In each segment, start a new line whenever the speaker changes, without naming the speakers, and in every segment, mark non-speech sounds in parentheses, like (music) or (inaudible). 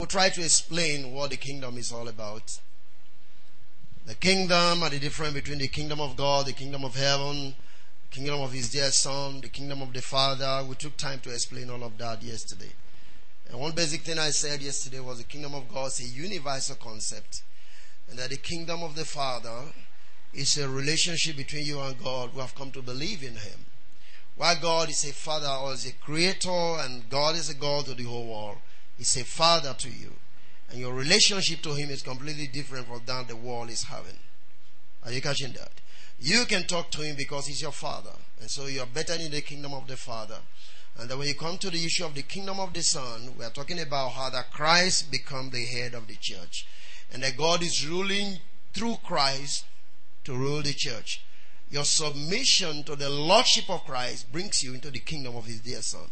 We'll try to explain what the kingdom is all about. The kingdom and the difference between the kingdom of God, the kingdom of heaven, the kingdom of His dear Son, the kingdom of the Father. We took time to explain all of that yesterday. And one basic thing I said yesterday was the kingdom of God is a universal concept. And that the kingdom of the Father is a relationship between you and God who have come to believe in Him. While God is a Father or is a creator and God is a God to the whole world is a father to you. And your relationship to him is completely different from that the world is having. Are you catching that? You can talk to him because he's your father. And so you are better in the kingdom of the Father. And then when you come to the issue of the kingdom of the Son, we are talking about how that Christ become the head of the church. And that God is ruling through Christ to rule the church. Your submission to the Lordship of Christ brings you into the kingdom of His dear Son.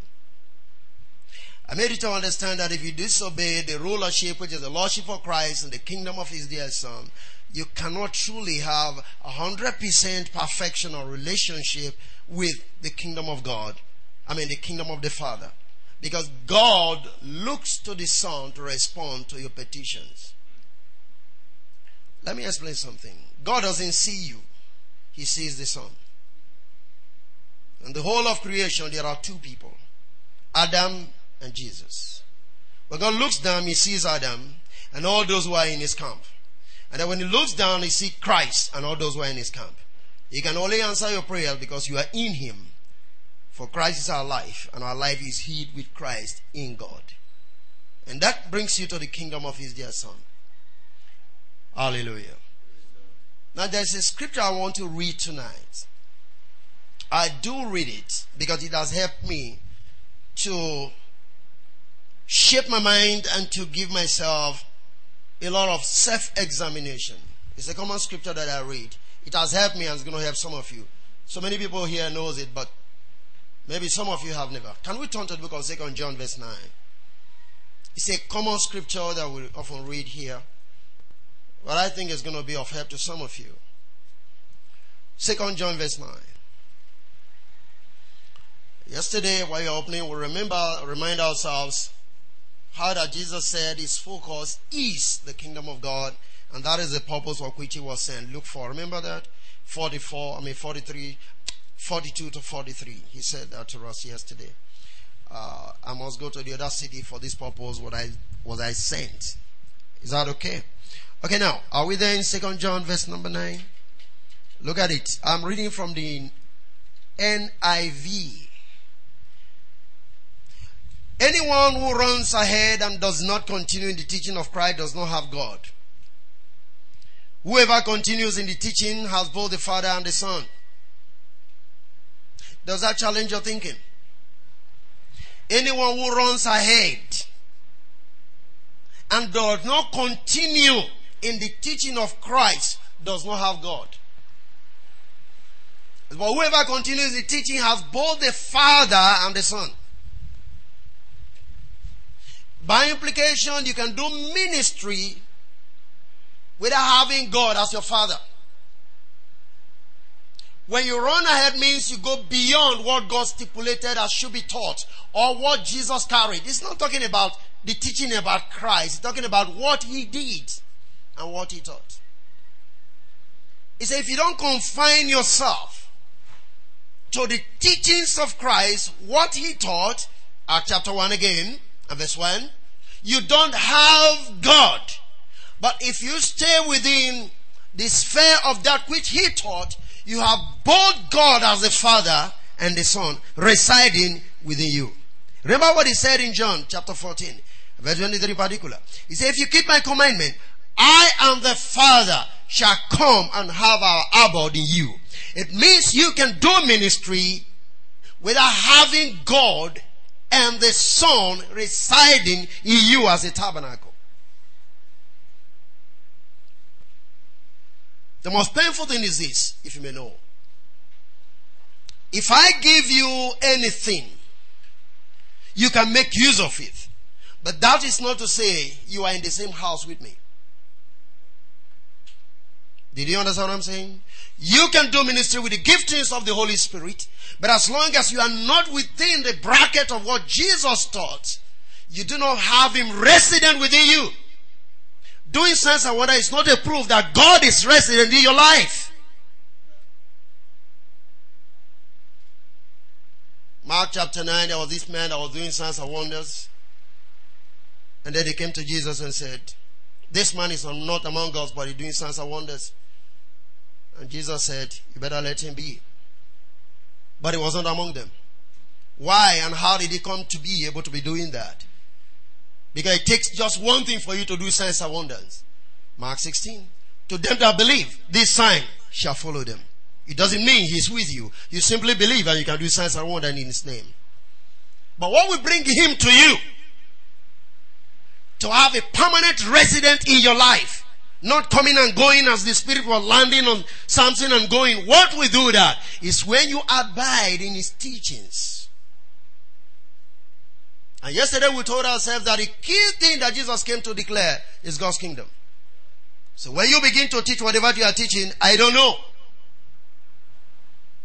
I made you to understand that if you disobey the rulership, which is the lordship of Christ and the kingdom of his dear son, you cannot truly have a hundred percent perfection or relationship with the kingdom of God. I mean the kingdom of the Father. Because God looks to the Son to respond to your petitions. Let me explain something. God doesn't see you. He sees the Son. In the whole of creation, there are two people. Adam and Jesus. When God looks down, he sees Adam and all those who are in his camp. And then when he looks down, he sees Christ and all those who are in his camp. He can only answer your prayer because you are in him. For Christ is our life, and our life is hid with Christ in God. And that brings you to the kingdom of his dear son. Hallelujah. Now there's a scripture I want to read tonight. I do read it because it has helped me to shape my mind and to give myself a lot of self-examination. It's a common scripture that I read. It has helped me and it's going to help some of you. So many people here knows it, but maybe some of you have never. Can we turn to the book of Second John verse 9? It's a common scripture that we often read here. But I think it's going to be of help to some of you. Second John verse 9. Yesterday, while you're opening, we remember, remind ourselves how that Jesus said his focus is the kingdom of God, and that is the purpose for which he was sent. Look for, remember that? 44, I mean 43, 42 to 43. He said that to us yesterday. Uh, I must go to the other city for this purpose. What I was I sent. Is that okay? Okay, now are we there in Second John, verse number nine? Look at it. I'm reading from the NIV. Anyone who runs ahead and does not continue in the teaching of Christ does not have God. Whoever continues in the teaching has both the Father and the Son. Does that challenge your thinking? Anyone who runs ahead and does not continue in the teaching of Christ does not have God. But whoever continues the teaching has both the Father and the Son. By implication, you can do ministry without having God as your father. When you run ahead means you go beyond what God stipulated as should be taught or what Jesus carried. It's not talking about the teaching about Christ. It's talking about what he did and what he taught. He said if you don't confine yourself to the teachings of Christ, what he taught, Acts chapter 1 again, and verse 1, you don't have God. But if you stay within the sphere of that which he taught, you have both God as the Father and the Son residing within you. Remember what he said in John chapter 14, verse 23 particular. He said, if you keep my commandment, I and the Father shall come and have our abode in you. It means you can do ministry without having God and the Son residing in you as a tabernacle. The most painful thing is this, if you may know. If I give you anything, you can make use of it. But that is not to say you are in the same house with me. Did you understand what I'm saying? You can do ministry with the giftings of the Holy Spirit, but as long as you are not within the bracket of what Jesus taught, you do not have him resident within you. Doing signs and wonder is not a proof that God is resident in your life. Mark chapter 9, there was this man that was doing signs and wonders. And then he came to Jesus and said, This man is not among us, but he's doing signs and wonders. And Jesus said, You better let him be. But he wasn't among them. Why and how did he come to be able to be doing that? Because it takes just one thing for you to do signs and wonders. Mark 16. To them that believe, this sign shall follow them. It doesn't mean he's with you. You simply believe and you can do signs and wonders in his name. But what will bring him to you? To have a permanent resident in your life. Not coming and going as the Spirit was landing on something and going. What we do that is when you abide in his teachings. And yesterday we told ourselves that the key thing that Jesus came to declare is God's kingdom. So when you begin to teach whatever you are teaching, I don't know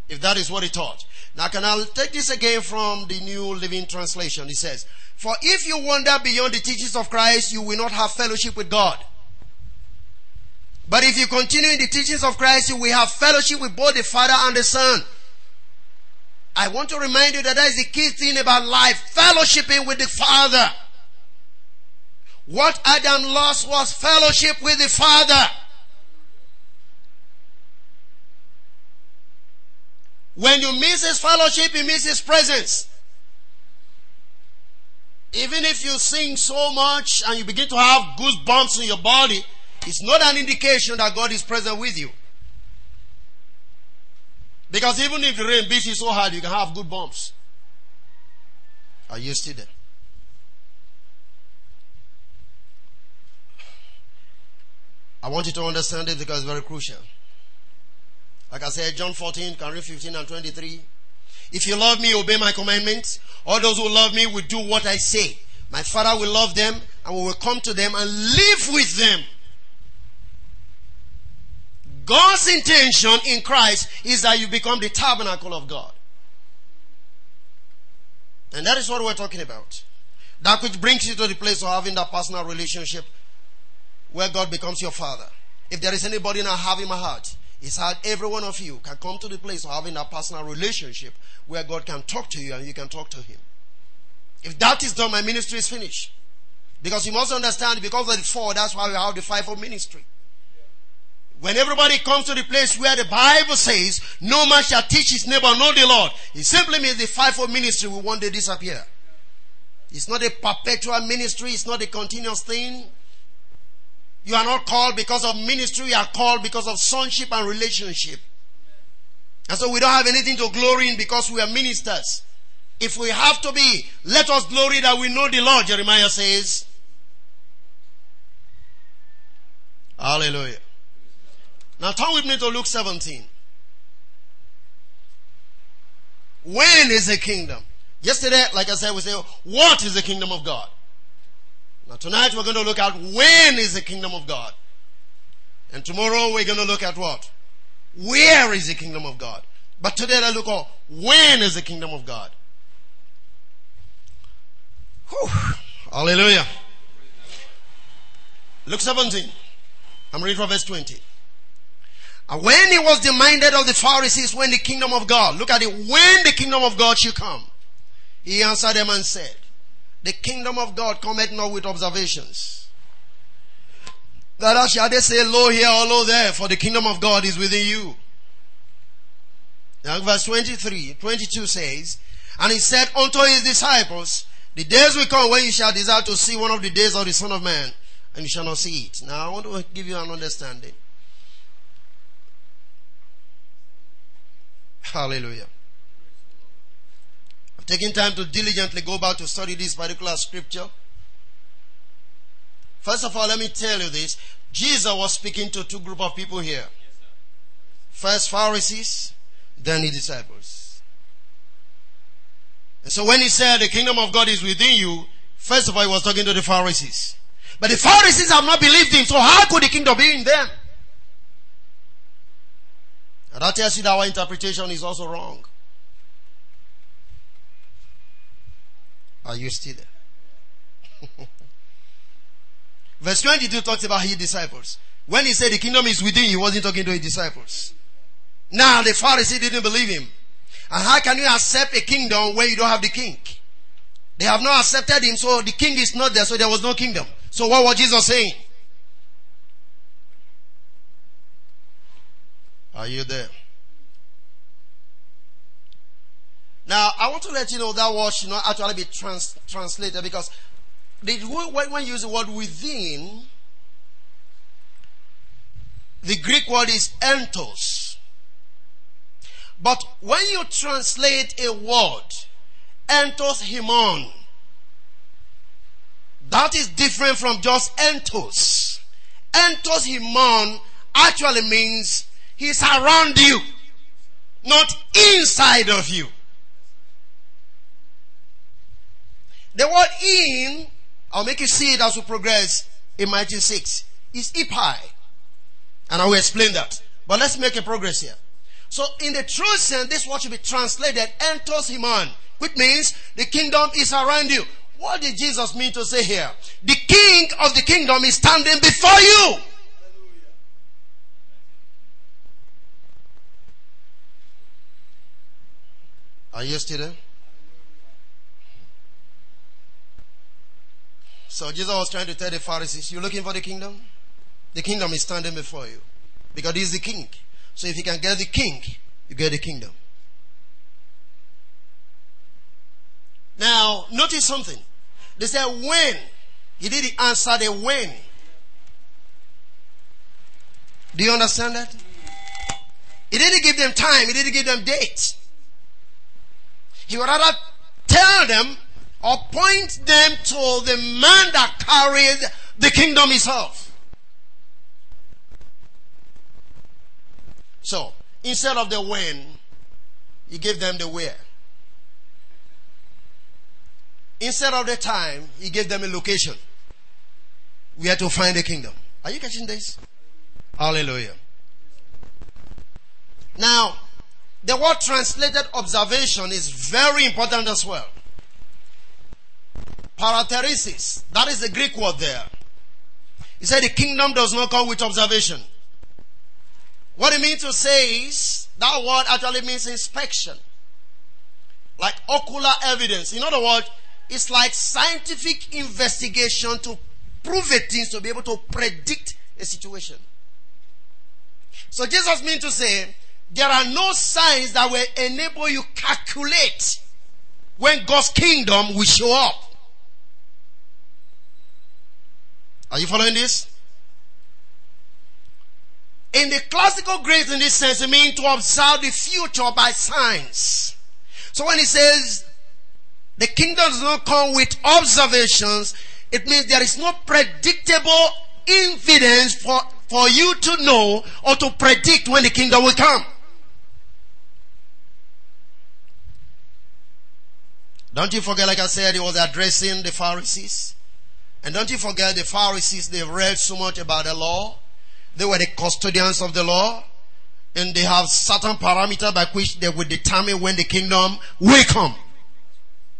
if that is what he taught. Now can I take this again from the New Living Translation? It says, For if you wander beyond the teachings of Christ, you will not have fellowship with God. But if you continue in the teachings of Christ, you will have fellowship with both the Father and the Son. I want to remind you that that is the key thing about life, fellowshipping with the Father. What Adam lost was fellowship with the Father. When you miss his fellowship, you miss his presence. Even if you sing so much and you begin to have goosebumps in your body, it's not an indication that God is present with you. Because even if the rain beats you so hard, you can have good bumps. Are you still there? I want you to understand it because it's very crucial. Like I said, John 14, can read 15 and 23. If you love me, obey my commandments. All those who love me will do what I say. My Father will love them and we will come to them and live with them. God's intention in Christ is that you become the tabernacle of God. And that is what we're talking about. That which brings you to the place of having that personal relationship where God becomes your father. If there is anybody now having my heart, it's how every one of you can come to the place of having that personal relationship where God can talk to you and you can talk to Him. If that is done, my ministry is finished. Because you must understand, because of the four, that's why we have the fivefold ministry. When everybody comes to the place where the Bible says, no man shall teach his neighbor, know the Lord, it simply means the fivefold ministry will one day disappear. It's not a perpetual ministry, it's not a continuous thing. You are not called because of ministry, you are called because of sonship and relationship. And so we don't have anything to glory in because we are ministers. If we have to be, let us glory that we know the Lord, Jeremiah says. Hallelujah. Now turn with me to Luke 17. When is the kingdom? Yesterday, like I said, we said, what is the kingdom of God? Now tonight we're going to look at when is the kingdom of God? And tomorrow we're going to look at what? Where is the kingdom of God? But today let's look at when is the kingdom of God? Whew. Hallelujah. Luke 17. I'm reading from verse 20. And when he was demanded of the Pharisees when the kingdom of God, look at it, when the kingdom of God should come, he answered them and said, the kingdom of God cometh not with observations. That shall they say, lo here or lo there, for the kingdom of God is within you. Now verse 23, 22 says, And he said unto his disciples, The days will come when you shall desire to see one of the days of the Son of Man, and you shall not see it. Now I want to give you an understanding. Hallelujah. I've taken time to diligently go back to study this particular scripture. First of all, let me tell you this. Jesus was speaking to two group of people here. First Pharisees, then the disciples. And so when he said the kingdom of God is within you, first of all he was talking to the Pharisees. But the Pharisees have not believed him, so how could the kingdom be in them? And that tells you that our interpretation is also wrong. Are you still there? (laughs) Verse 22 talks about his disciples. When he said the kingdom is within, he wasn't talking to his disciples. Now the Pharisee didn't believe him. And how can you accept a kingdom where you don't have the king? They have not accepted him, so the king is not there, so there was no kingdom. So what was Jesus saying? Are you there? Now, I want to let you know that word should not actually be trans- translated because the, when you use the word within, the Greek word is entos. But when you translate a word, entos himon, that is different from just entos. Entos himon actually means he's around you, not inside of you. The word in, I'll make you see it as we progress in Matthew 6, is ipai. And I will explain that. But let's make a progress here. So in the true sense, this word should be translated entos himon, which means the kingdom is around you. What did Jesus mean to say here? The king of the kingdom is standing before you. Are you still there? So Jesus was trying to tell the Pharisees, you're looking for the kingdom? The kingdom is standing before you. Because he's the king. So if you can get the king, you get the kingdom. Now, notice something. They said when. He didn't answer the when. Do you understand that? He didn't give them time. He didn't give them dates. He would rather tell them or point them to the man that carried the kingdom himself. So, instead of the when, he gave them the where. Instead of the time, he gave them a location. We had to find the kingdom. Are you catching this? Hallelujah. Now, the word translated observation is very important as well. Parateresis. That is the Greek word there. He said the kingdom does not come with observation. What he means to say is that word actually means inspection. Like ocular evidence. In other words, it's like scientific investigation to prove a thing to be able to predict a situation. So Jesus means to say there are no signs that will enable you calculate when God's kingdom will show up. Are you following this? In the classical Greek, in this sense, it means to observe the future by signs. So when he says the kingdom does not come with observations, it means there is no predictable evidence for, for you to know or to predict when the kingdom will come. Don't you forget, like I said, he was addressing the Pharisees. And don't you forget the Pharisees, they read so much about the law. They were the custodians of the law. And they have certain parameters by which they will determine when the kingdom will come.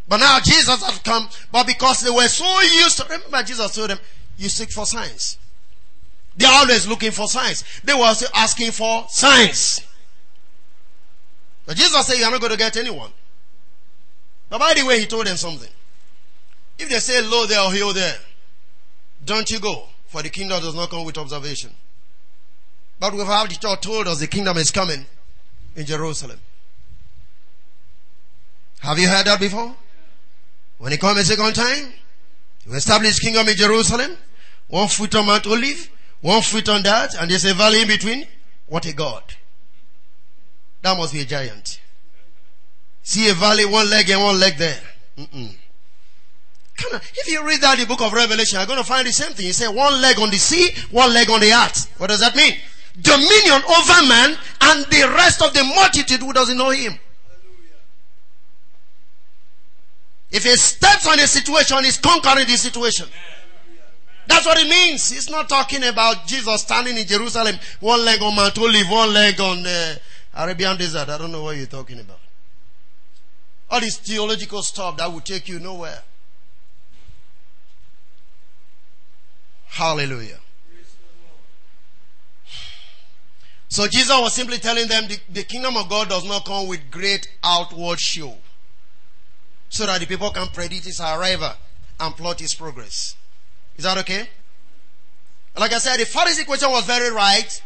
But now Jesus has come, but because they were so used to, remember Jesus told them, you seek for signs. They're always looking for signs. They were asking for signs. But Jesus said, you're not going to get anyone. But by the way, he told them something. If they say low there oh, or hill there, don't you go, for the kingdom does not come with observation. But we have the church told us the kingdom is coming in Jerusalem. Have you heard that before? When he comes a second time, he will establish kingdom in Jerusalem, one foot on Mount Olive, one foot on that, and there's a valley in between. What a God. That must be a giant. See a valley, one leg and one leg there. Mm-mm. If you read that in the book of Revelation, you're going to find the same thing. He said one leg on the sea, one leg on the earth. What does that mean? Dominion over man and the rest of the multitude who doesn't know him. If he steps on a situation, he's conquering the situation. That's what it means. He's not talking about Jesus standing in Jerusalem, one leg on Mount Olive, one leg on the Arabian desert. I don't know what you're talking about. All this theological stuff that will take you nowhere. Hallelujah. So Jesus was simply telling them the, the kingdom of God does not come with great outward show. So that the people can predict its arrival and plot its progress. Is that okay? Like I said, the Pharisee question was very right.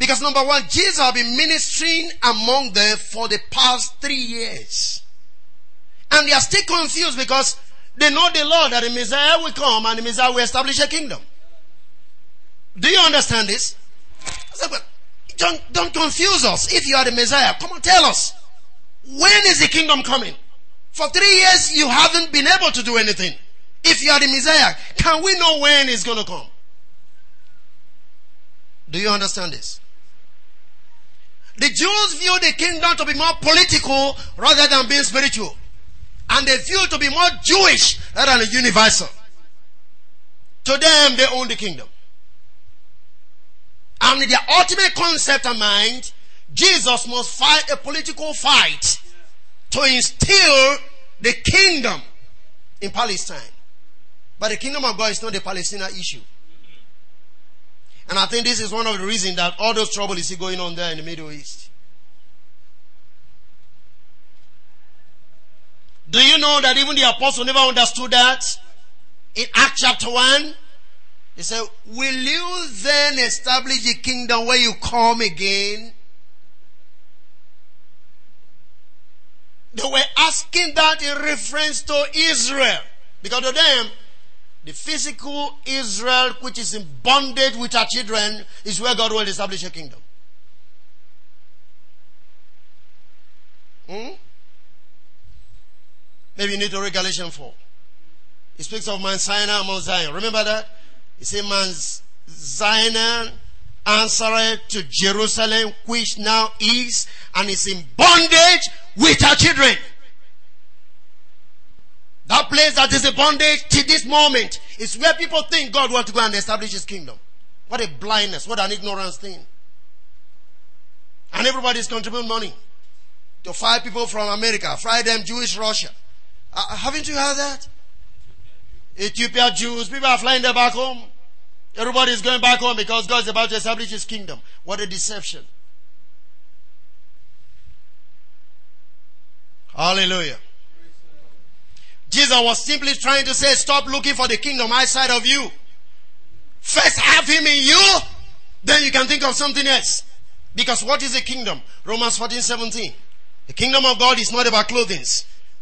Because number one, Jesus has been ministering among them for the past three years. And they are still confused because they know the Lord that the Messiah will come and the Messiah will establish a kingdom. Do you understand this? I said, don't, don't confuse us. If you are the Messiah, come on, tell us. When is the kingdom coming? For three years, you haven't been able to do anything. If you are the Messiah, can we know when it's going to come? Do you understand this? The Jews view the kingdom to be more political rather than being spiritual. And they view to be more Jewish rather than universal. To them, they own the kingdom. And their ultimate concept and mind, Jesus must fight a political fight to instill the kingdom in Palestine. But the kingdom of God is not a Palestinian issue. And I think this is one of the reasons that all those trouble is going on there in the Middle East. Do you know that even the apostle never understood that? In Acts chapter 1, he said, Will you then establish a kingdom where you come again? They were asking that in reference to Israel. Because to them, the physical Israel, which is in bondage with our children, is where God will establish a kingdom. Hmm? Maybe you need to read Galatians 4. He speaks of Mount Sinai and Mount Zion. Remember that? He said Mount Zion answered to Jerusalem, which now is and is in bondage with our children. That place that is a bondage to this moment is where people think God wants to go and establish his kingdom. What a blindness, what an ignorance thing. And everybody is contributing money to five people from America, fry them Jewish Russia. Uh, haven't you heard that? Ethiopia Jews, people are flying there back home. Everybody is going back home because God is about to establish his kingdom. What a deception. Hallelujah. Jesus was simply trying to say, stop looking for the kingdom outside of you. First have him in you, then you can think of something else. Because what is a kingdom? Romans 14, 17. The kingdom of God is not about clothing.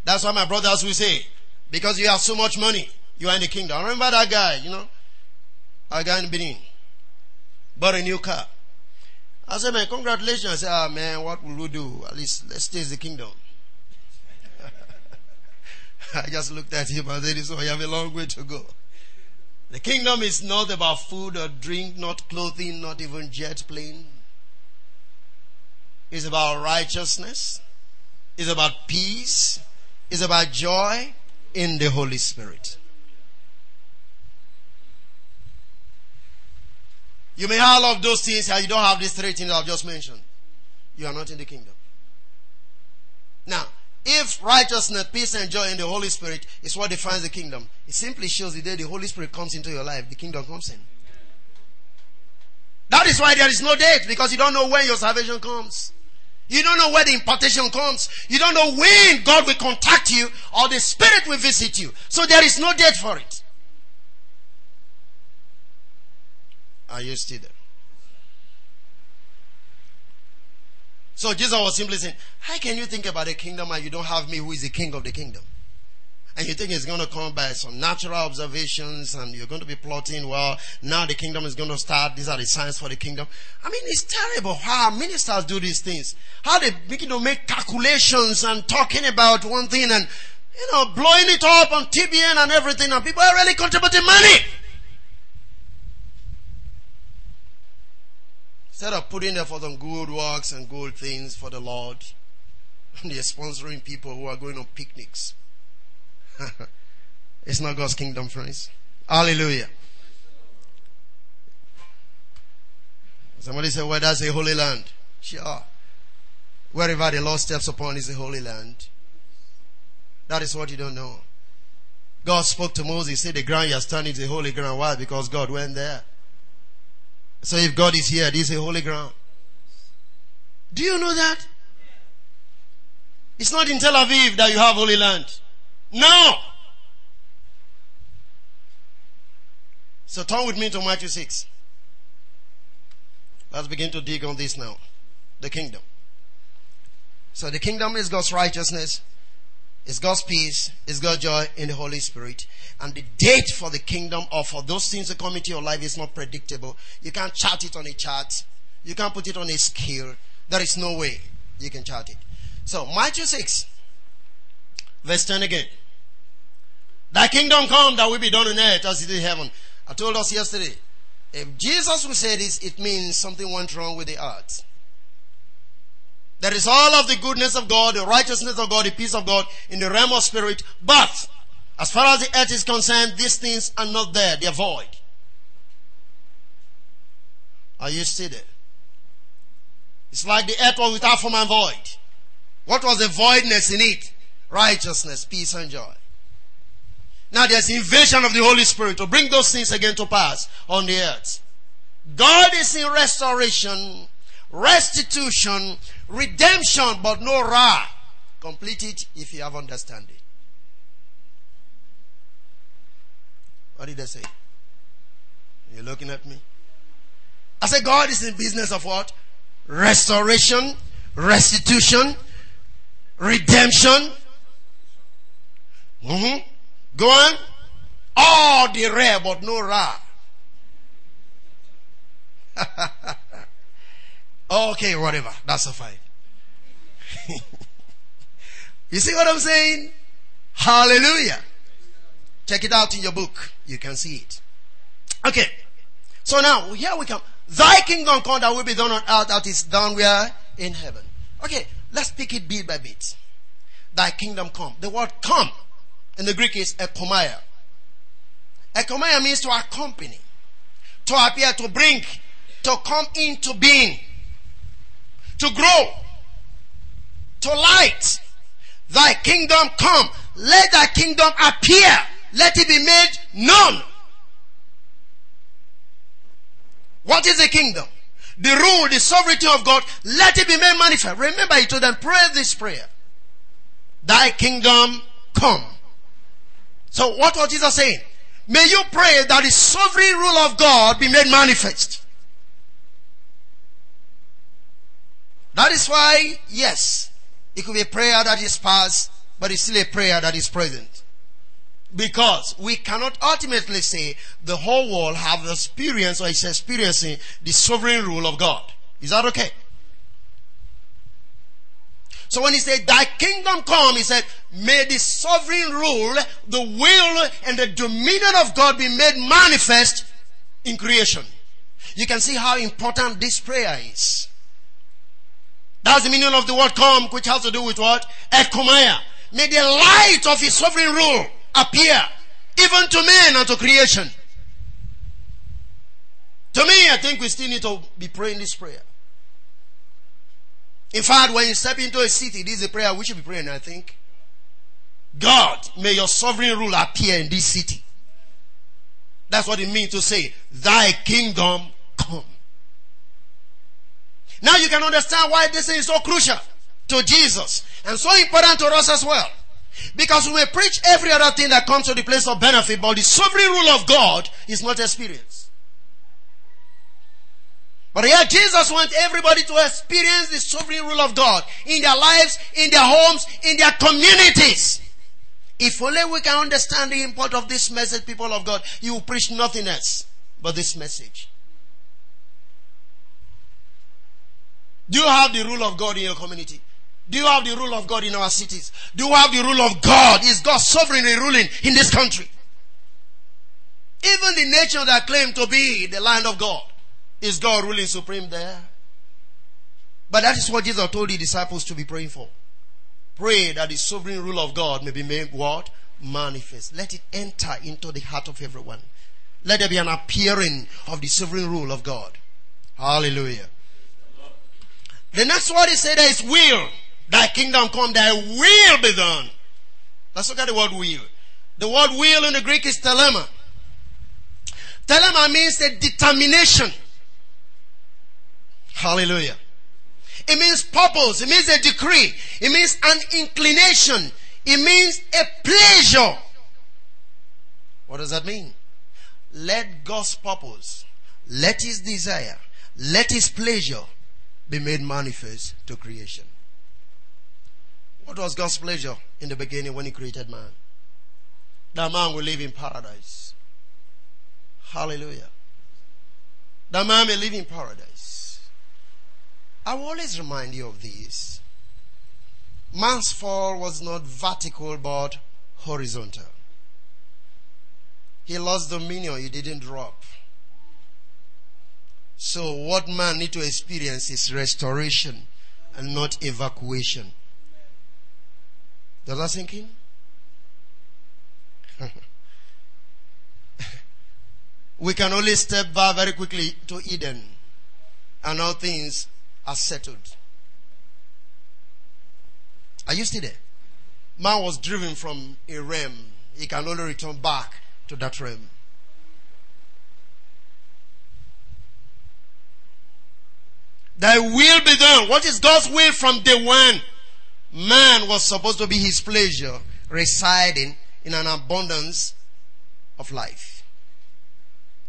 That's why my brothers will say, because you have so much money, you are in the kingdom. I remember that guy, you know, a guy in Benin, bought a new car. I said, man, congratulations. I said, ah, man, what will we do? At least let's taste the kingdom. (laughs) I just looked at him and said, so you have a long way to go. The kingdom is not about food or drink, not clothing, not even jet plane. It's about righteousness. It's about peace. It's about joy in the Holy Spirit. You may have all of those things and you don't have these three things I've just mentioned. You are not in the kingdom. Now, if righteousness, peace, and joy in the Holy Spirit is what defines the kingdom, it simply shows the day the Holy Spirit comes into your life, the kingdom comes in. That is why there is no date, because you don't know when your salvation comes. You don't know where the impartation comes. You don't know when God will contact you or the Spirit will visit you. So there is no date for it. Are you still there? So Jesus was simply saying, How can you think about a kingdom and you don't have me who is the king of the kingdom? And you think it's going to come by some natural observations and you're going to be plotting, well, now the kingdom is going to start. These are the signs for the kingdom. I mean, it's terrible how ministers do these things. How they begin to make calculations and talking about one thing and, you know, blowing it up on TBN and everything and people are really contributing money. Instead of putting effort on good works and good things for the Lord, (laughs) they're sponsoring people who are going on picnics. (laughs) it's not God's kingdom, friends. Hallelujah. Somebody said, well, that's a holy land. Sure. Wherever the Lord steps upon is a holy land. That is what you don't know. God spoke to Moses, said the ground you are standing is a holy ground. Why? Because God went there. So if God is here, this is a holy ground. Do you know that? It's not in Tel Aviv that you have holy land. No! So turn with me to Matthew 6. Let's begin to dig on this now. The kingdom. So the kingdom is God's righteousness, is God's peace, is God's joy in the Holy Spirit. And the date for the kingdom or for those things that come into your life is not predictable. You can't chart it on a chart. You can't put it on a scale. There is no way you can chart it. So Matthew 6, verse 10 again. Thy kingdom come that will be done on earth as it is in heaven. I told us yesterday, if Jesus will say this, it means something went wrong with the earth. There is all of the goodness of God, the righteousness of God, the peace of God in the realm of spirit. But as far as the earth is concerned, these things are not there. They are void. Are you still there? It's like the earth was without form and void. What was the voidness in it? Righteousness, peace, and joy. Now there's invasion of the Holy Spirit to bring those things again to pass on the earth. God is in restoration, restitution, redemption, but no ra. Complete it if you have understanding. What did I say? You're looking at me? I said God is in business of what? Restoration, restitution, redemption. Mm-hmm. Go on. All the rare, but no ra. (laughs) Oh, okay, whatever. That's a fine. (laughs) you see what I'm saying? Hallelujah. Check it out in your book. You can see it. Okay. So now, here we come. Thy kingdom come that will be done on earth that is done where? In heaven. Okay. Let's pick it bit by bit. Thy kingdom come. The word come in the Greek is ekomaya. Ekomaya means to accompany, to appear, to bring, to come into being, to grow, to light. Thy kingdom come. Let thy kingdom appear. Let it be made known. What is the kingdom? The rule, the sovereignty of God, let it be made manifest. Remember, he told them, pray this prayer. Thy kingdom come. So what was Jesus saying? May you pray that the sovereign rule of God be made manifest. That is why, yes, it could be a prayer that is past, but it's still a prayer that is present. Because we cannot ultimately say the whole world have experienced or is experiencing the sovereign rule of God. Is that okay? So when he said, Thy kingdom come, he said, May the sovereign rule, the will, and the dominion of God be made manifest in creation. You can see how important this prayer is. That's the meaning of the word come, which has to do with what? Ekomaya. May the light of his sovereign rule appear, even to men and to creation. To me, I think we still need to be praying this prayer. In fact, when you step into a city, this is a prayer we should be praying, I think. God, may your sovereign rule appear in this city. That's what it means to say, thy kingdom. Now you can understand why this is so crucial to Jesus and so important to us as well. Because we may preach every other thing that comes to the place of benefit, but the sovereign rule of God is not experienced. But here Jesus wants everybody to experience the sovereign rule of God in their lives, in their homes, in their communities. If only we can understand the import of this message, people of God, you will preach nothing else but this message. Do you have the rule of God in your community? Do you have the rule of God in our cities? Do you have the rule of God? Is God sovereignly ruling in this country? Even the nation that claim to be the land of God. Is God ruling supreme there? But that is what Jesus told the disciples to be praying for. Pray that the sovereign rule of God may be made what? Manifest. Let it enter into the heart of everyone. Let there be an appearing of the sovereign rule of God. Hallelujah. The next word he said is will. Thy kingdom come, thy will be done. Let's look at the word will. The word will in the Greek is telema. Telema means a determination. Hallelujah. It means purpose. It means a decree. It means an inclination. It means a pleasure. What does that mean? Let God's purpose, let His desire, let His pleasure be made manifest to creation. What was God's pleasure in the beginning when He created man? That man will live in paradise. Hallelujah. That man may live in paradise. I will always remind you of this. Man's fall was not vertical but horizontal. He lost dominion, he didn't drop. So what man need to experience is restoration and not evacuation. Does that sink in? (laughs) we can only step back very quickly to Eden and all things are settled. Are you still there? Man was driven from a realm. He can only return back to that realm. Thy will be done. What is God's will from day one? Man was supposed to be his pleasure, residing in an abundance of life,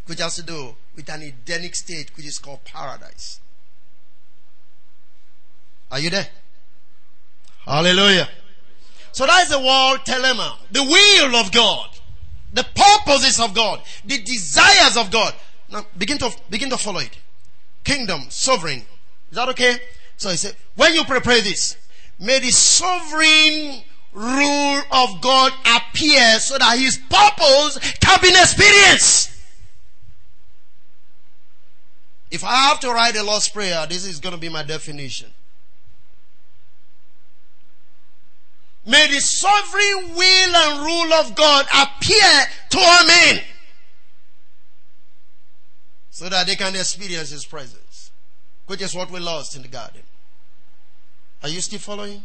which has to do with an Edenic state which is called paradise. Are you there? Hallelujah. So that is the word telema, the will of God the purposes of God, the desires of God. Now begin to begin to follow it. Kingdom, sovereign. Is that okay? So he said, when you prepare this, may the sovereign rule of God appear so that his purpose can be experienced. If I have to write a Lord's Prayer, this is going to be my definition. May the sovereign will and rule of God appear to all men so that they can experience His presence, which is what we lost in the garden. Are you still following?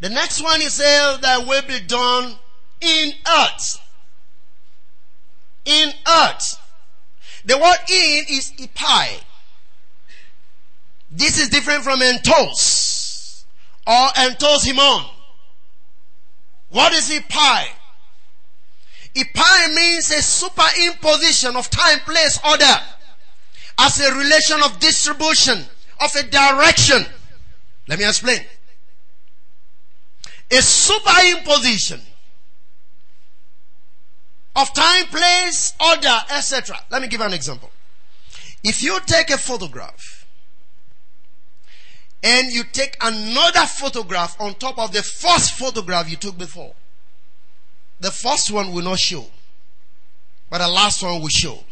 The next one is says that will be done in earth. In earth. The word in is ipai. This is different from entos or entos himon. What is ipai? Ipai means a superimposition of time, place, order as a relation of distribution, of a direction. Let me explain. A superimposition of time, place, order, etc. Let me give an example. If you take a photograph and you take another photograph on top of the first photograph you took before. The first one will not show, but the last one will show.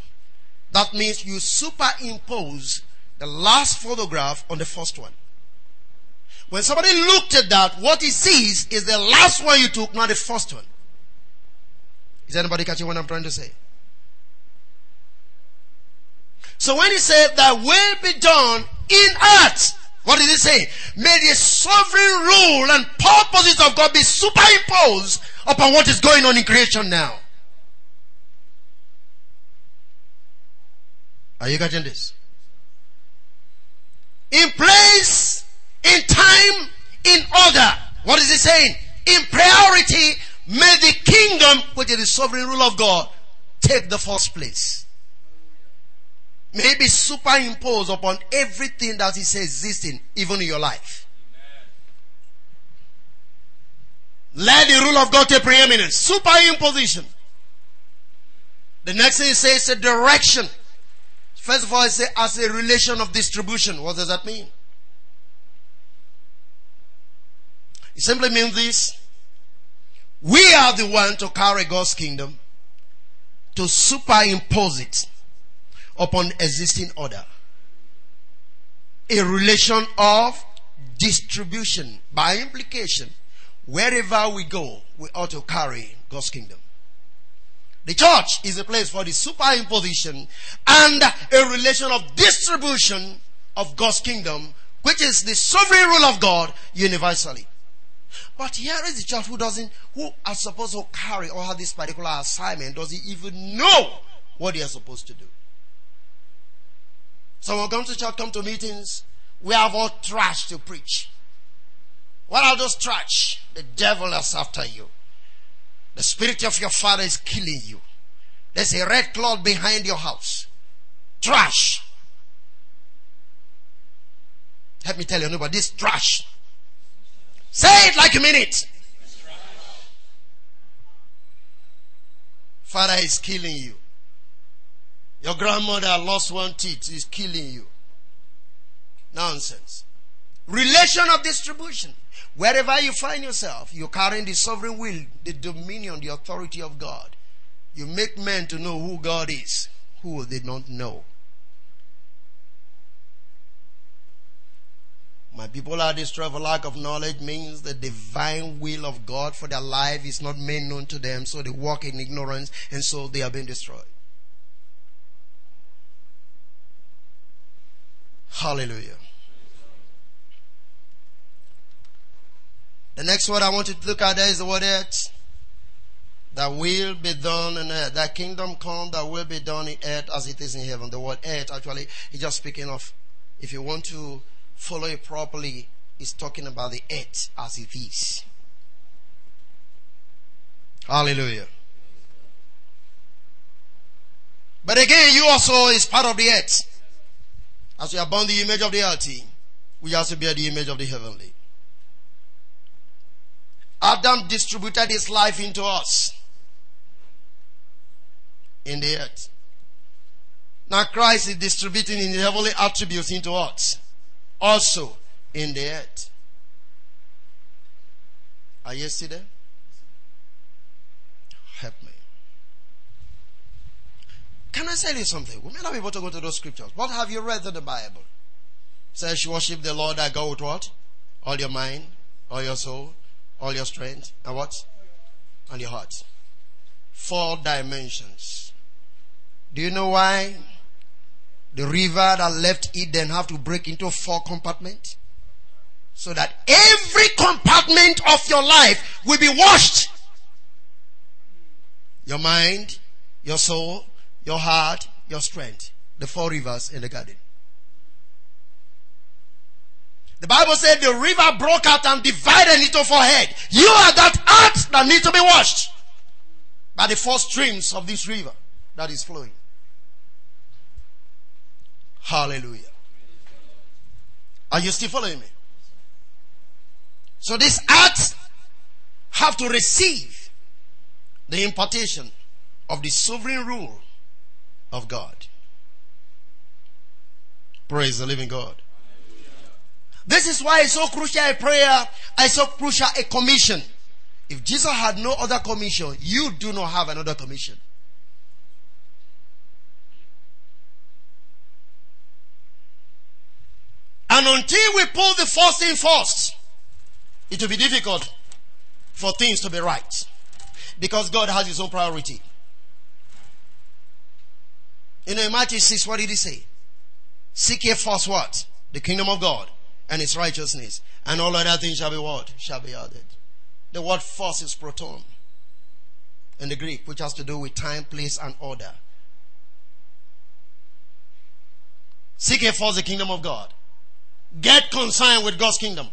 That means you superimpose the last photograph on the first one. When somebody looked at that, what he sees is the last one you took, not the first one. Is anybody catching what I'm trying to say? So when he said that will be done in earth, what did he say? May the sovereign rule and purposes of God be superimposed upon what is going on in creation now. Are you getting this? In place, in time, in order. What is he saying? In priority, may the kingdom, which is the sovereign rule of God, take the first place may be superimposed upon everything that is existing, even in your life. Let the rule of God take preeminence. Superimposition. The next thing it says is a direction. First of all, it says as a relation of distribution. What does that mean? It simply means this. We are the one to carry God's kingdom, to superimpose it upon existing order. A relation of distribution. By implication, wherever we go, we ought to carry God's kingdom. The church is a place for the superimposition and a relation of distribution of God's kingdom, which is the sovereign rule of God universally. But here is the church who doesn't, who are supposed to carry or have this particular assignment, doesn't even know what they are supposed to do. So we come to church, come to meetings, we have all trash to preach. What are those trash? The devil is after you. The spirit of your father is killing you. There's a red cloth behind your house. Trash. Let me tell you, neighbor, this trash. Say it like mean it. Father is killing you. Your grandmother lost one teeth, is killing you. Nonsense. Relation of distribution. Wherever you find yourself, you're carrying the sovereign will, the dominion, the authority of God. You make men to know who God is, who they don't know. My people are destroyed for lack of knowledge means the divine will of God for their life is not made known to them, so they walk in ignorance and so they are being destroyed. Hallelujah. The next word I want you to look at there is the word earth. That will be done in earth. That kingdom come that will be done in earth as it is in heaven. The word earth actually is just speaking of, if you want to follow it properly, it's talking about the earth as it is. Hallelujah. But again, you also is part of the earth. As you are born the image of the earthy, we also bear the image of the heavenly. Adam distributed his life into us in the earth. Now Christ is distributing his heavenly attributes into us also in the earth. Are you still there? Help me. Can I tell you something? We may not be able to go to those scriptures. What have you read in the Bible? Says you worship the Lord that go with what? All your mind, all your soul, all your strength, and what? And your heart. Four dimensions. Do you know why the river that left Eden have to break into four compartments? So that every compartment of your life will be washed. Your mind, your soul, your heart, your strength. The four rivers in the garden. The Bible said the river broke out and divided into four heads. You are that earth that needs to be washed by the four streams of this river that is flowing. Hallelujah. Are you still following me? So this earth have to receive the impartation of the sovereign rule of God. Praise the living God. This is why it's so crucial a prayer, it's so crucial a commission. If Jesus had no other commission, you do not have another commission. And until we pull the first thing first, it will be difficult for things to be right. Because God has his own priority. You know, in Matthew 6, what did he say? Seek ye first what? The kingdom of God and its righteousness. And all other things shall be what? Shall be added. The word first is proton in the Greek, which has to do with time, place, and order. Seek ye first the kingdom of God. Get concerned with God's kingdom.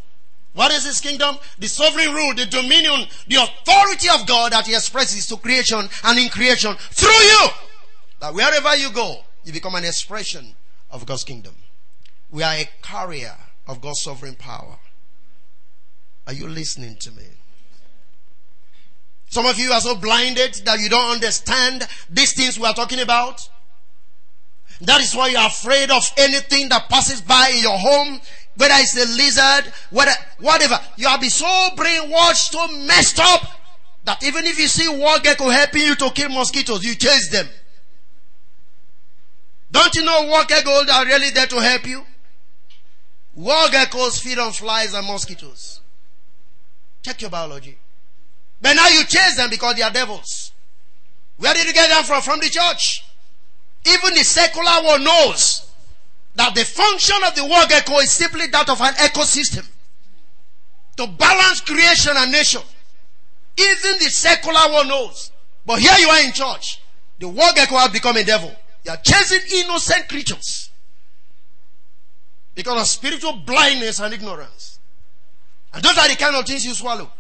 What is his kingdom? The sovereign rule, the dominion, the authority of God that he expresses to creation and in creation through you. That wherever you go, you become an expression of God's kingdom. We are a carrier of God's sovereign power. Are you listening to me? Some of you are so blinded that you don't understand these things we are talking about. That is why you are afraid of anything that passes by in your home, whether it's a lizard, whether, whatever. You have been so brainwashed, so messed up, that even if you see wall gecko helping you to kill mosquitoes, you chase them. Don't you know wall geckos are really there to help you? Wall geckos feed on flies and mosquitoes. Check your biology. But now you chase them because they are devils. Where did you get them from? From the church. Even the secular world knows that the function of the wall gecko is simply that of an ecosystem. to balance creation and nature. Even the secular one knows. But here you are in church. The world gecko have become a devil. You are chasing innocent creatures. Because of spiritual blindness and ignorance. And those are the kind of things you swallow.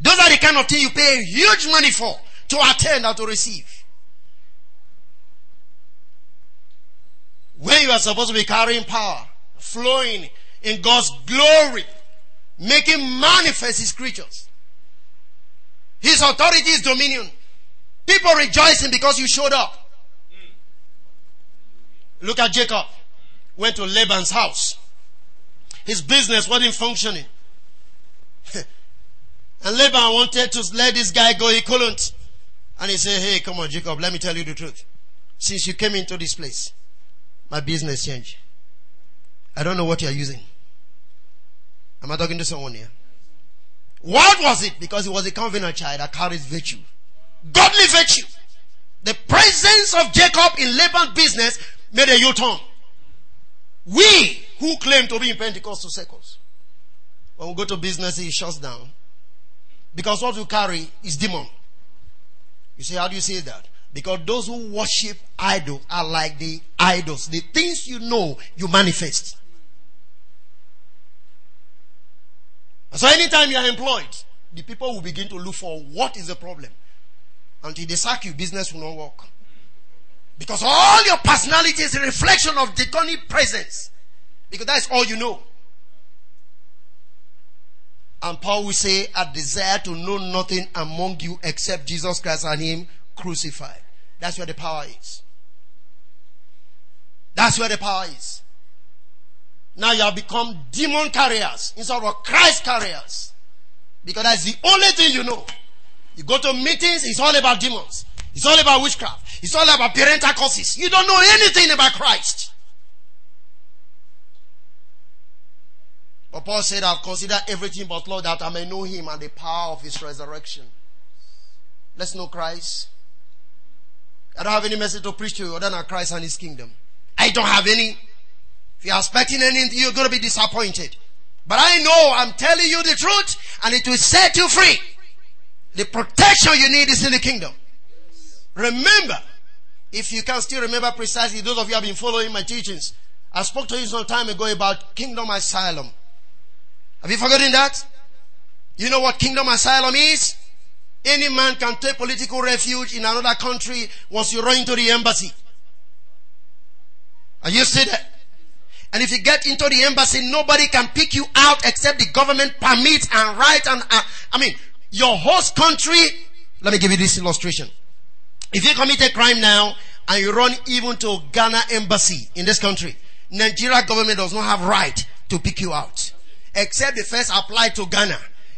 Those are the kind of things you pay huge money for to attend or to receive. When you are supposed to be carrying power, flowing in God's glory, making manifest His creatures. His authority His dominion. People rejoicing because you showed up. Look at Jacob. Went to Laban's house. His business wasn't functioning. (laughs) and Laban wanted to let this guy go. He couldn't. And he said, Hey, come on, Jacob, let me tell you the truth. Since you came into this place, my business changed. I don't know what you're using. Am I talking to someone here? What was it? Because he was a covenant child that carries virtue. Godly virtue. The presence of Jacob in Laban's business made a U-turn. We who claim to be in Pentecostal circles, when we go to business, it shuts down. Because what we carry is demon. You say, how do you say that? Because those who worship idols are like the idols. The things you know, you manifest. So anytime you are employed, the people will begin to look for what is the problem. Until they sack you, business will not work. Because all your personality is a reflection of demonic presence. Because that's all you know. And Paul will say, I desire to know nothing among you except Jesus Christ and Him crucified. That's where the power is. That's where the power is. Now you have become demon carriers instead of Christ carriers. Because that's the only thing you know. You go to meetings, it's all about demons. It's all about witchcraft. It's all about parental curses. You don't know anything about Christ. But Paul said, I've considered everything but Lord that I may know him and the power of his resurrection. Let's know Christ. I don't have any message to preach to you other than Christ and his kingdom. I don't have any. If you're expecting anything, you're going to be disappointed. But I know I'm telling you the truth and it will set you free. The protection you need is in the kingdom. Remember, if you can still remember precisely, those of you have been following my teachings, I spoke to you some time ago about kingdom asylum. Have you forgotten that? You know what kingdom asylum is? Any man can take political refuge in another country once you run into the embassy. Are you see that? And if you get into the embassy, nobody can pick you out except the government permits and right and, uh, I mean, your host country, let me give you this illustration. If you commit a crime now and you run even to Ghana embassy in this country, Nigeria government does not have right to pick you out. Except they first apply to Ghana.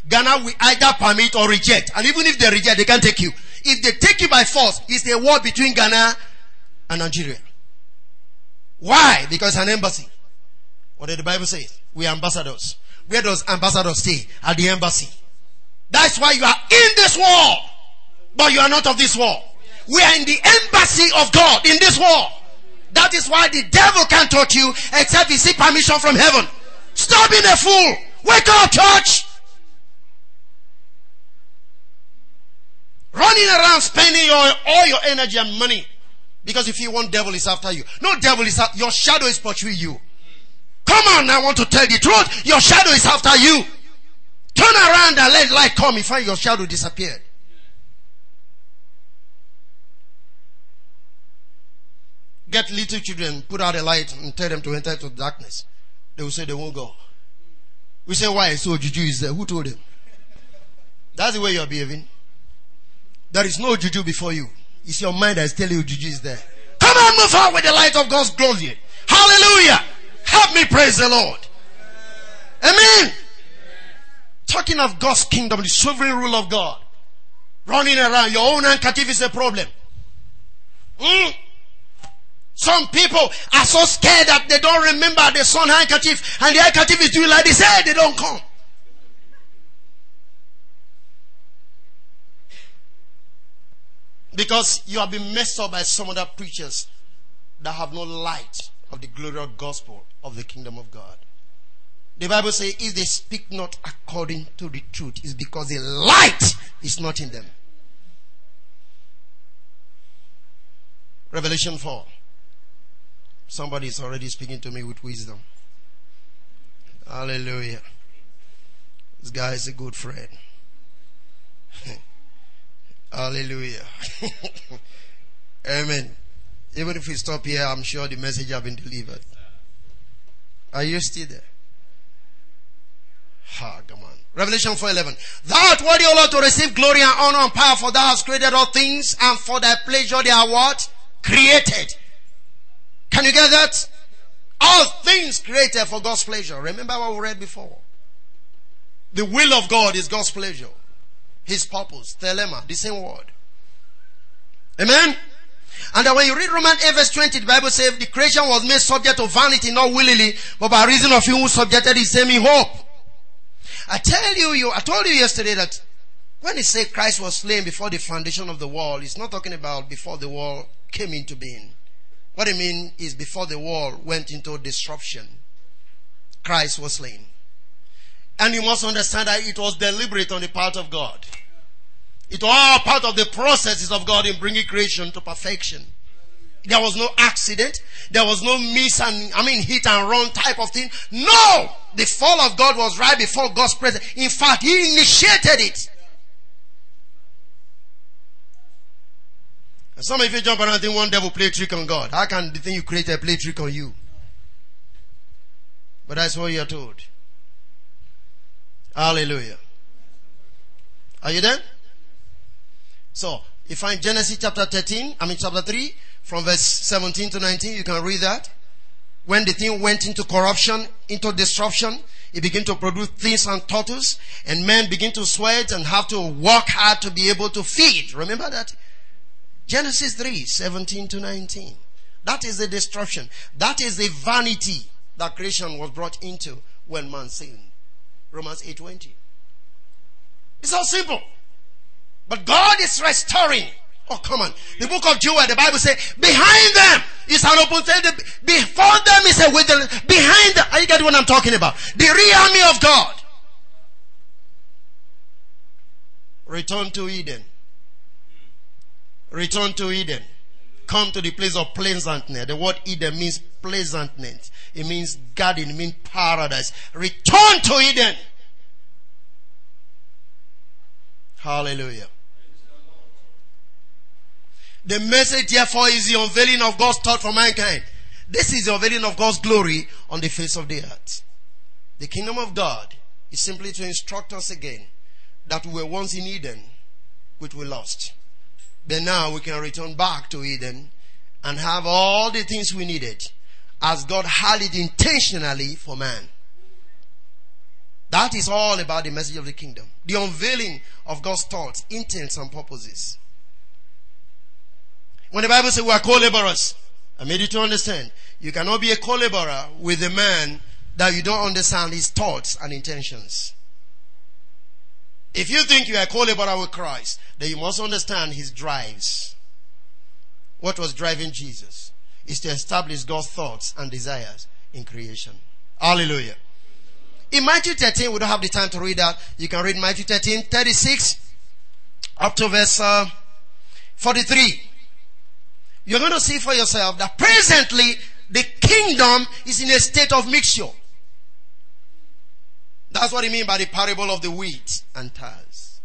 Ghana will either permit or reject. And even if they reject, they can't take you. If they take you by force, it's a war between Ghana and Nigeria. Why? Because an embassy. What did the Bible say? We are ambassadors. Where does ambassadors stay? At the embassy. That's why you are in this war. But you are not of this war. We are in the embassy of God in this war. That is why the devil can't touch you except he seek permission from heaven. Stop being a fool. Wake up, church. Running around spending your, all your energy and money. Because if you want devil is after you. No devil is your shadow is pursuing you. Come on, I want to tell the truth. Your shadow is after you. Turn around and let light come. You find your shadow disappeared. Get little children, put out a light and tell them to enter into the darkness. They will say they won't go. We say, why? So juju is there. Who told them? That's the way you're behaving. There is no juju before you. It's your mind that is telling you juju is there. Come on, move out with the light of God's glory. Hallelujah. Help me praise the Lord. Amen. Talking of God's kingdom, the sovereign rule of God. Running around, your own handkerchief is a problem. Mm. Some people are so scared that they don't remember the son handkerchief and the handkerchief is doing like this. Hey, they don't come. Because you have been messed up by some other preachers that have no light of the glorious gospel of the kingdom of God. The Bible says, if they speak not according to the truth, it's because the light is not in them. Revelation 4. Somebody is already speaking to me with wisdom. Hallelujah. This guy is a good friend. (laughs) Hallelujah. (laughs) Amen. Even if we stop here, I'm sure the message has been delivered. Are you still there? Ha, come on. Revelation 4.11. Thou art worthy, O Lord, to receive glory and honor and power, for thou hast created all things, and for thy pleasure they are what? Created. Can you get that? All things created for God's pleasure. Remember what we read before. The will of God is God's pleasure. His purpose. Thelema, the same word. Amen? And when you read Romans 8 verse 20, the Bible says the creation was made subject to vanity, not willingly, but by reason of him who subjected his same in hope. I tell you, you, I told you yesterday that when it says Christ was slain before the foundation of the world, it's not talking about before the world came into being. What I mean is before the world went into disruption, Christ was slain. And you must understand that it was deliberate on the part of God. It was all part of the processes of God in bringing creation to perfection. There was no accident. There was no miss and, I mean, hit and run type of thing. No! The fall of God was right before God's presence. In fact, He initiated it. And some of you jump around and think one devil play trick on God. How can the thing you created play trick on you? But that's what you're told. Hallelujah. Are you there? So, you find Genesis chapter 13, I mean chapter 3, from verse 17 to 19, you can read that. When the thing went into corruption, into disruption, it began to produce things and turtles, and men begin to sweat and have to work hard to be able to feed. Remember that? Genesis 3, 17 to 19. That is the destruction. That is the vanity that creation was brought into when man sinned. Romans 8.20. It's so simple. But God is restoring. Oh, come on. The book of Joel, the Bible says, behind them is an open field. Before them is a wilderness. Behind them, are you getting what I'm talking about? The real army of God. Return to Eden. Return to Eden. Come to the place of pleasantness. The word Eden means pleasantness. It means garden. It means paradise. Return to Eden. Hallelujah. The message therefore is the unveiling of God's thought for mankind. This is the unveiling of God's glory on the face of the earth. The kingdom of God is simply to instruct us again that we were once in Eden, which we lost. But now we can return back to Eden and have all the things we needed as God had it intentionally for man. That is all about the message of the kingdom. The unveiling of God's thoughts, intents, and purposes. When the Bible says we are co-laborers, I made you to understand. You cannot be a co-laborer with a man that you don't understand his thoughts and intentions. If you think you are co-laborer with Christ, then you must understand his drives. What was driving Jesus is to establish God's thoughts and desires in creation. Hallelujah. In Matthew 13, we don't have the time to read that. You can read Matthew 13, 36 up to verse uh, 43. You're going to see for yourself that presently the kingdom is in a state of mixture. That's what he means by the parable of the wheat and tares.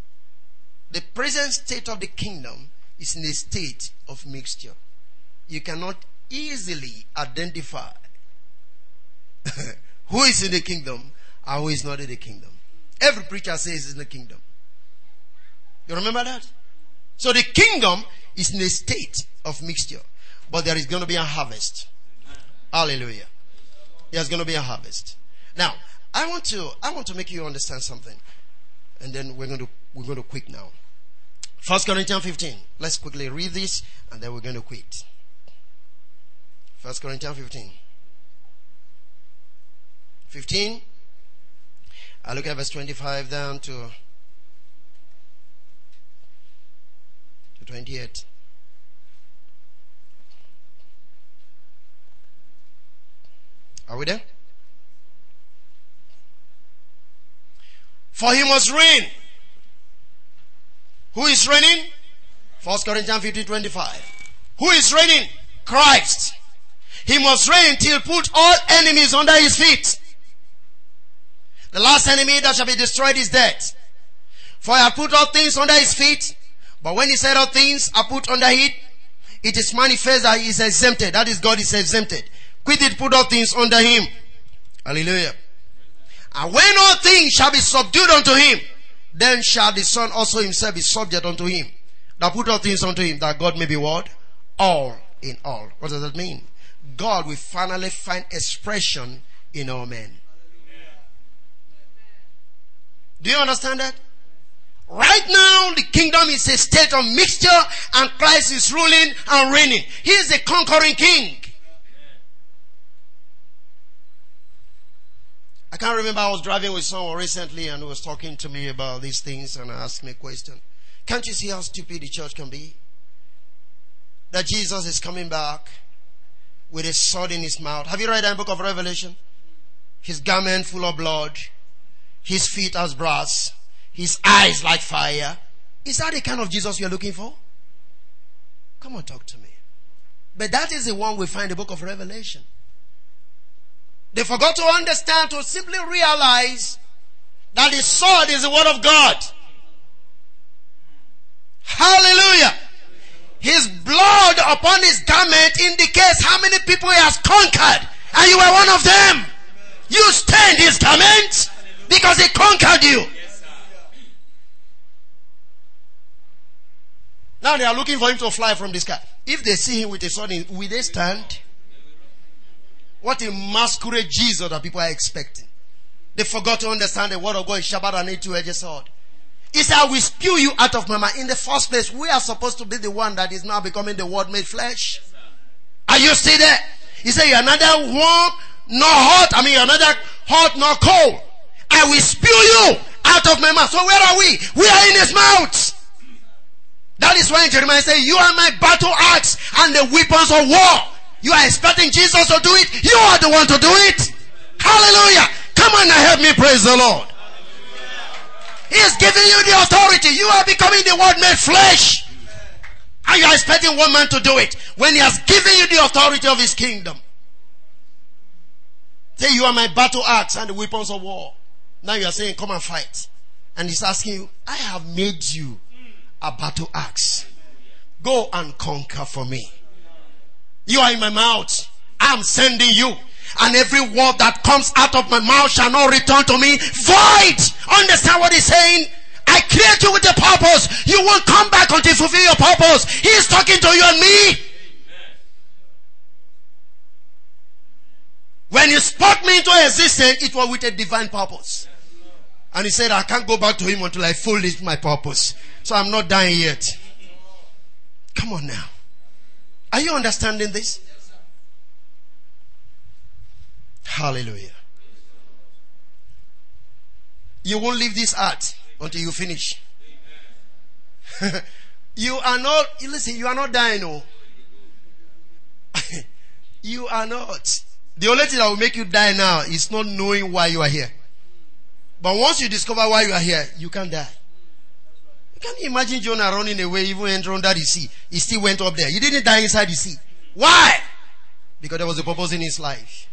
The present state of the kingdom is in a state of mixture. You cannot easily identify (laughs) who is in the kingdom and who is not in the kingdom. Every preacher says he's in the kingdom. You remember that? So the kingdom is in a state of mixture, but there is going to be a harvest. Hallelujah. There's going to be a harvest. Now, I want to I want to make you understand something, and then we're going to we're going to quit now. First Corinthians 15. Let's quickly read this, and then we're going to quit. First Corinthians 15. 15. I look at verse 25 down to, to 28. Are we there? For he must reign. Who is reigning? 1 Corinthians 15 25. Who is reigning? Christ. He must reign till put all enemies under his feet. The last enemy that shall be destroyed is death. For I have put all things under his feet. But when he said all things are put under it, it is manifest that he is exempted. That is God is exempted. Quit it, put all things under him. Hallelujah. And when all things shall be subdued unto him, then shall the Son also himself be subject unto him. That put all things unto him, that God may be what? All in all. What does that mean? God will finally find expression in all men. Do you understand that? Right now, the kingdom is a state of mixture and Christ is ruling and reigning. He is a conquering king. I can't remember I was driving with someone recently and he was talking to me about these things and asked me a question. Can't you see how stupid the church can be? That Jesus is coming back with a sword in his mouth. Have you read that book of Revelation? His garment full of blood, his feet as brass, his eyes like fire. Is that the kind of Jesus you're looking for? Come on, talk to me. But that is the one we find in the book of Revelation. They forgot to understand, to simply realize that the sword is the word of God. Hallelujah. His blood upon his garment indicates how many people he has conquered. And you were one of them. You stand his garment because he conquered you. Now they are looking for him to fly from the sky. If they see him with a sword, will they stand? What a masquerade Jesus that people are expecting. They forgot to understand the word of God is Shabbat and a two-edged sword. He said, I will spew you out of my mouth. In the first place, we are supposed to be the one that is now becoming the word made flesh. Are you still there? He said, you're neither warm nor hot. I mean, you're neither hot nor cold. I will spew you out of my mouth. So where are we? We are in his mouth. That is why Jeremiah said, you are my battle axe and the weapons of war. You are expecting Jesus to do it. You are the one to do it. Hallelujah. Come on and help me praise the Lord. He is giving you the authority. You are becoming the word made flesh. And you are expecting one man to do it when he has given you the authority of his kingdom. Say, you are my battle axe and the weapons of war. Now you are saying, come and fight. And he's asking you, I have made you a battle axe. Go and conquer for me. You are in my mouth. I'm sending you. And every word that comes out of my mouth shall not return to me void. Understand what he's saying? I create you with a purpose. You won't come back until you fulfill your purpose. He's talking to you and me. When he spoke me into existence, it was with a divine purpose. And he said, I can't go back to him until I fulfill my purpose. So I'm not dying yet. Come on now. Are you understanding this? Hallelujah. You won't leave this earth until you finish. (laughs) you are not, listen, you are not dying, no. Oh. (laughs) you are not. The only thing that will make you die now is not knowing why you are here. But once you discover why you are here, you can't die. Can you imagine Jonah running away, even entering under the sea? He still went up there. He didn't die inside the sea. Why? Because there was a purpose in his life.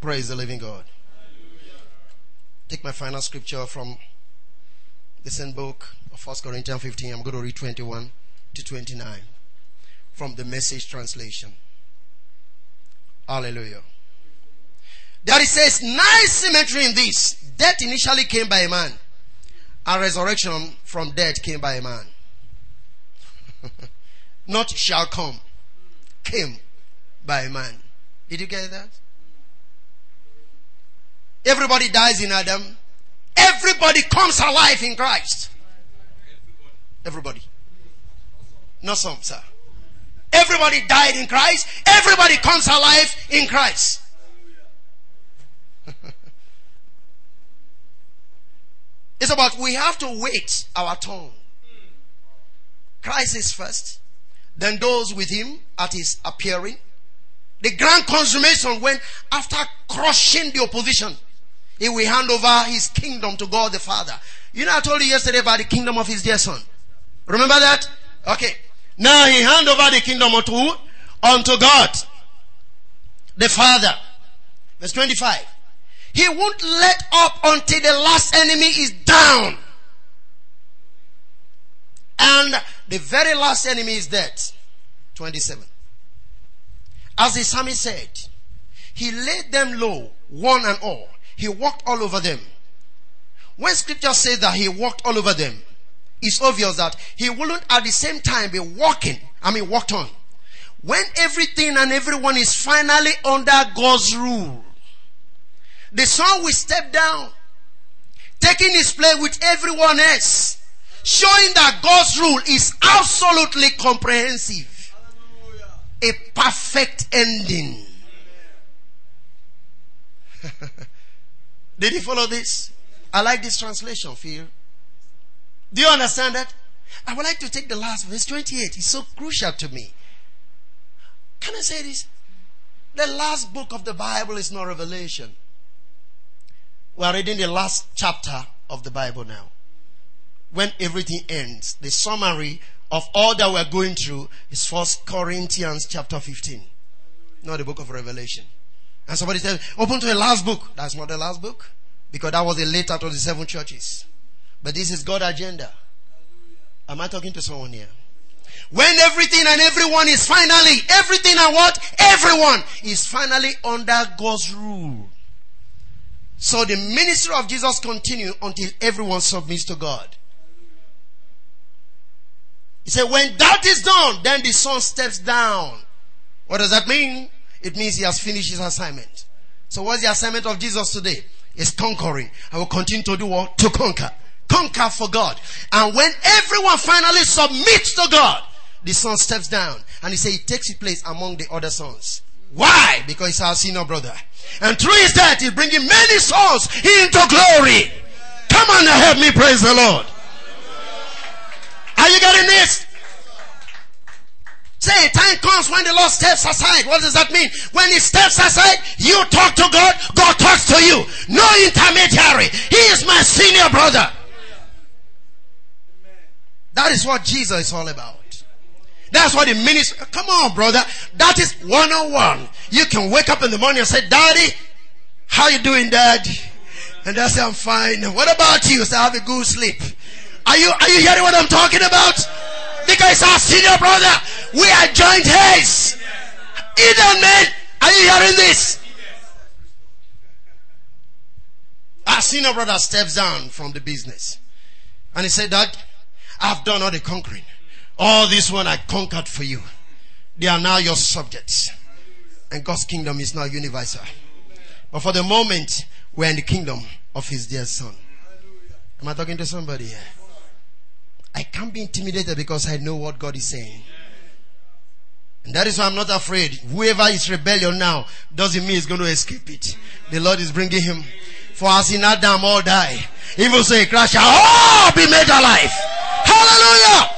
Praise the living God. Take my final scripture from the same book of 1 Corinthians 15. I'm going to read 21 to 29 from the message translation. Hallelujah. There is a nice symmetry in this. Death initially came by a man, and resurrection from death came by a man. (laughs) Not shall come, came by a man. Did you get that? Everybody dies in Adam. Everybody comes alive in Christ. Everybody. Not some, sir. Everybody died in Christ. Everybody comes alive in Christ. It's about we have to wait our turn. Christ is first, then those with him at his appearing, The grand consummation when after crushing the opposition, he will hand over his kingdom to God the Father. You know, I told you yesterday about the kingdom of his dear son. Remember that? Okay. Now he hand over the kingdom unto who? Unto God. The Father. Verse 25. He won't let up until the last enemy is down. And the very last enemy is death. 27. As the psalmist said, he laid them low, one and all. He walked all over them. When scripture says that he walked all over them, it's obvious that he wouldn't at the same time be walking, I mean walked on. When everything and everyone is finally under God's rule, the son will step down, taking his place with everyone else, showing that God's rule is absolutely comprehensive. A perfect ending. (laughs) Did you follow this? I like this translation, Fear. Do you understand that? I would like to take the last verse 28. It's so crucial to me. Can I say this? The last book of the Bible is not Revelation. We are reading the last chapter of the Bible now. When everything ends, the summary of all that we're going through is First Corinthians chapter 15, not the book of Revelation. And somebody said, open to the last book. That's not the last book. Because that was the letter to the seven churches. But this is God's agenda. Am I talking to someone here? When everything and everyone is finally, everything and what? Everyone is finally under God's rule. So the ministry of Jesus continues until everyone submits to God. He said, when that is done, then the son steps down. What does that mean? It means he has finished his assignment. So what's the assignment of Jesus today? It's conquering. I will continue to do what? To conquer. Conquer for God. And when everyone finally submits to God, the son steps down and he says he takes his place among the other sons. Why? Because he's our senior brother. And through his death, he's bringing many souls into glory. Come on and help me praise the Lord. Are you getting this? Say, time comes when the Lord steps aside. What does that mean? When He steps aside, you talk to God, God talks to you. No intermediary. He is my senior brother. That is what Jesus is all about. That's what the ministry, come on brother. That is one on one. You can wake up in the morning and say, daddy, how you doing dad? And I say, I'm fine. What about you? Say, I have a good sleep. Are you, are you hearing what I'm talking about? Because our senior brother, we are joint heirs. Either men, are you hearing this? Our senior brother steps down from the business. And he said, Dad, I've done all the conquering. All this one I conquered for you. They are now your subjects. And God's kingdom is now universal. But for the moment, we're in the kingdom of his dear son. Am I talking to somebody here? I can't be intimidated because I know what God is saying. And that is why I'm not afraid. Whoever is rebellion now doesn't mean he's going to escape it. The Lord is bringing him. For as in Adam all die, even so in Christ shall all be made alive. Hallelujah!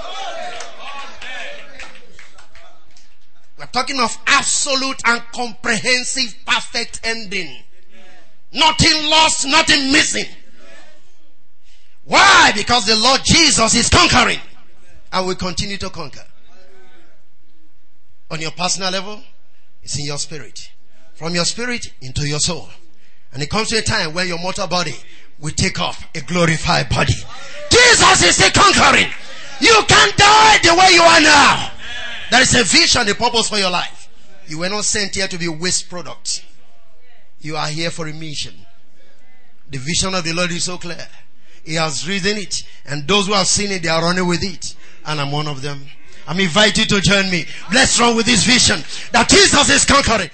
We're talking of absolute and comprehensive perfect ending. Nothing lost, nothing missing. Why? Because the Lord Jesus is conquering and will continue to conquer. On your personal level, it's in your spirit. From your spirit into your soul. And it comes to a time where your mortal body will take off a glorified body. Jesus is the conquering. You can't die the way you are now. There is a vision, a purpose for your life. You were not sent here to be waste products. You are here for a mission. The vision of the Lord is so clear. He has written it. And those who have seen it, they are running with it. And I'm one of them. I'm invited to join me. Let's run with this vision that Jesus is conquering.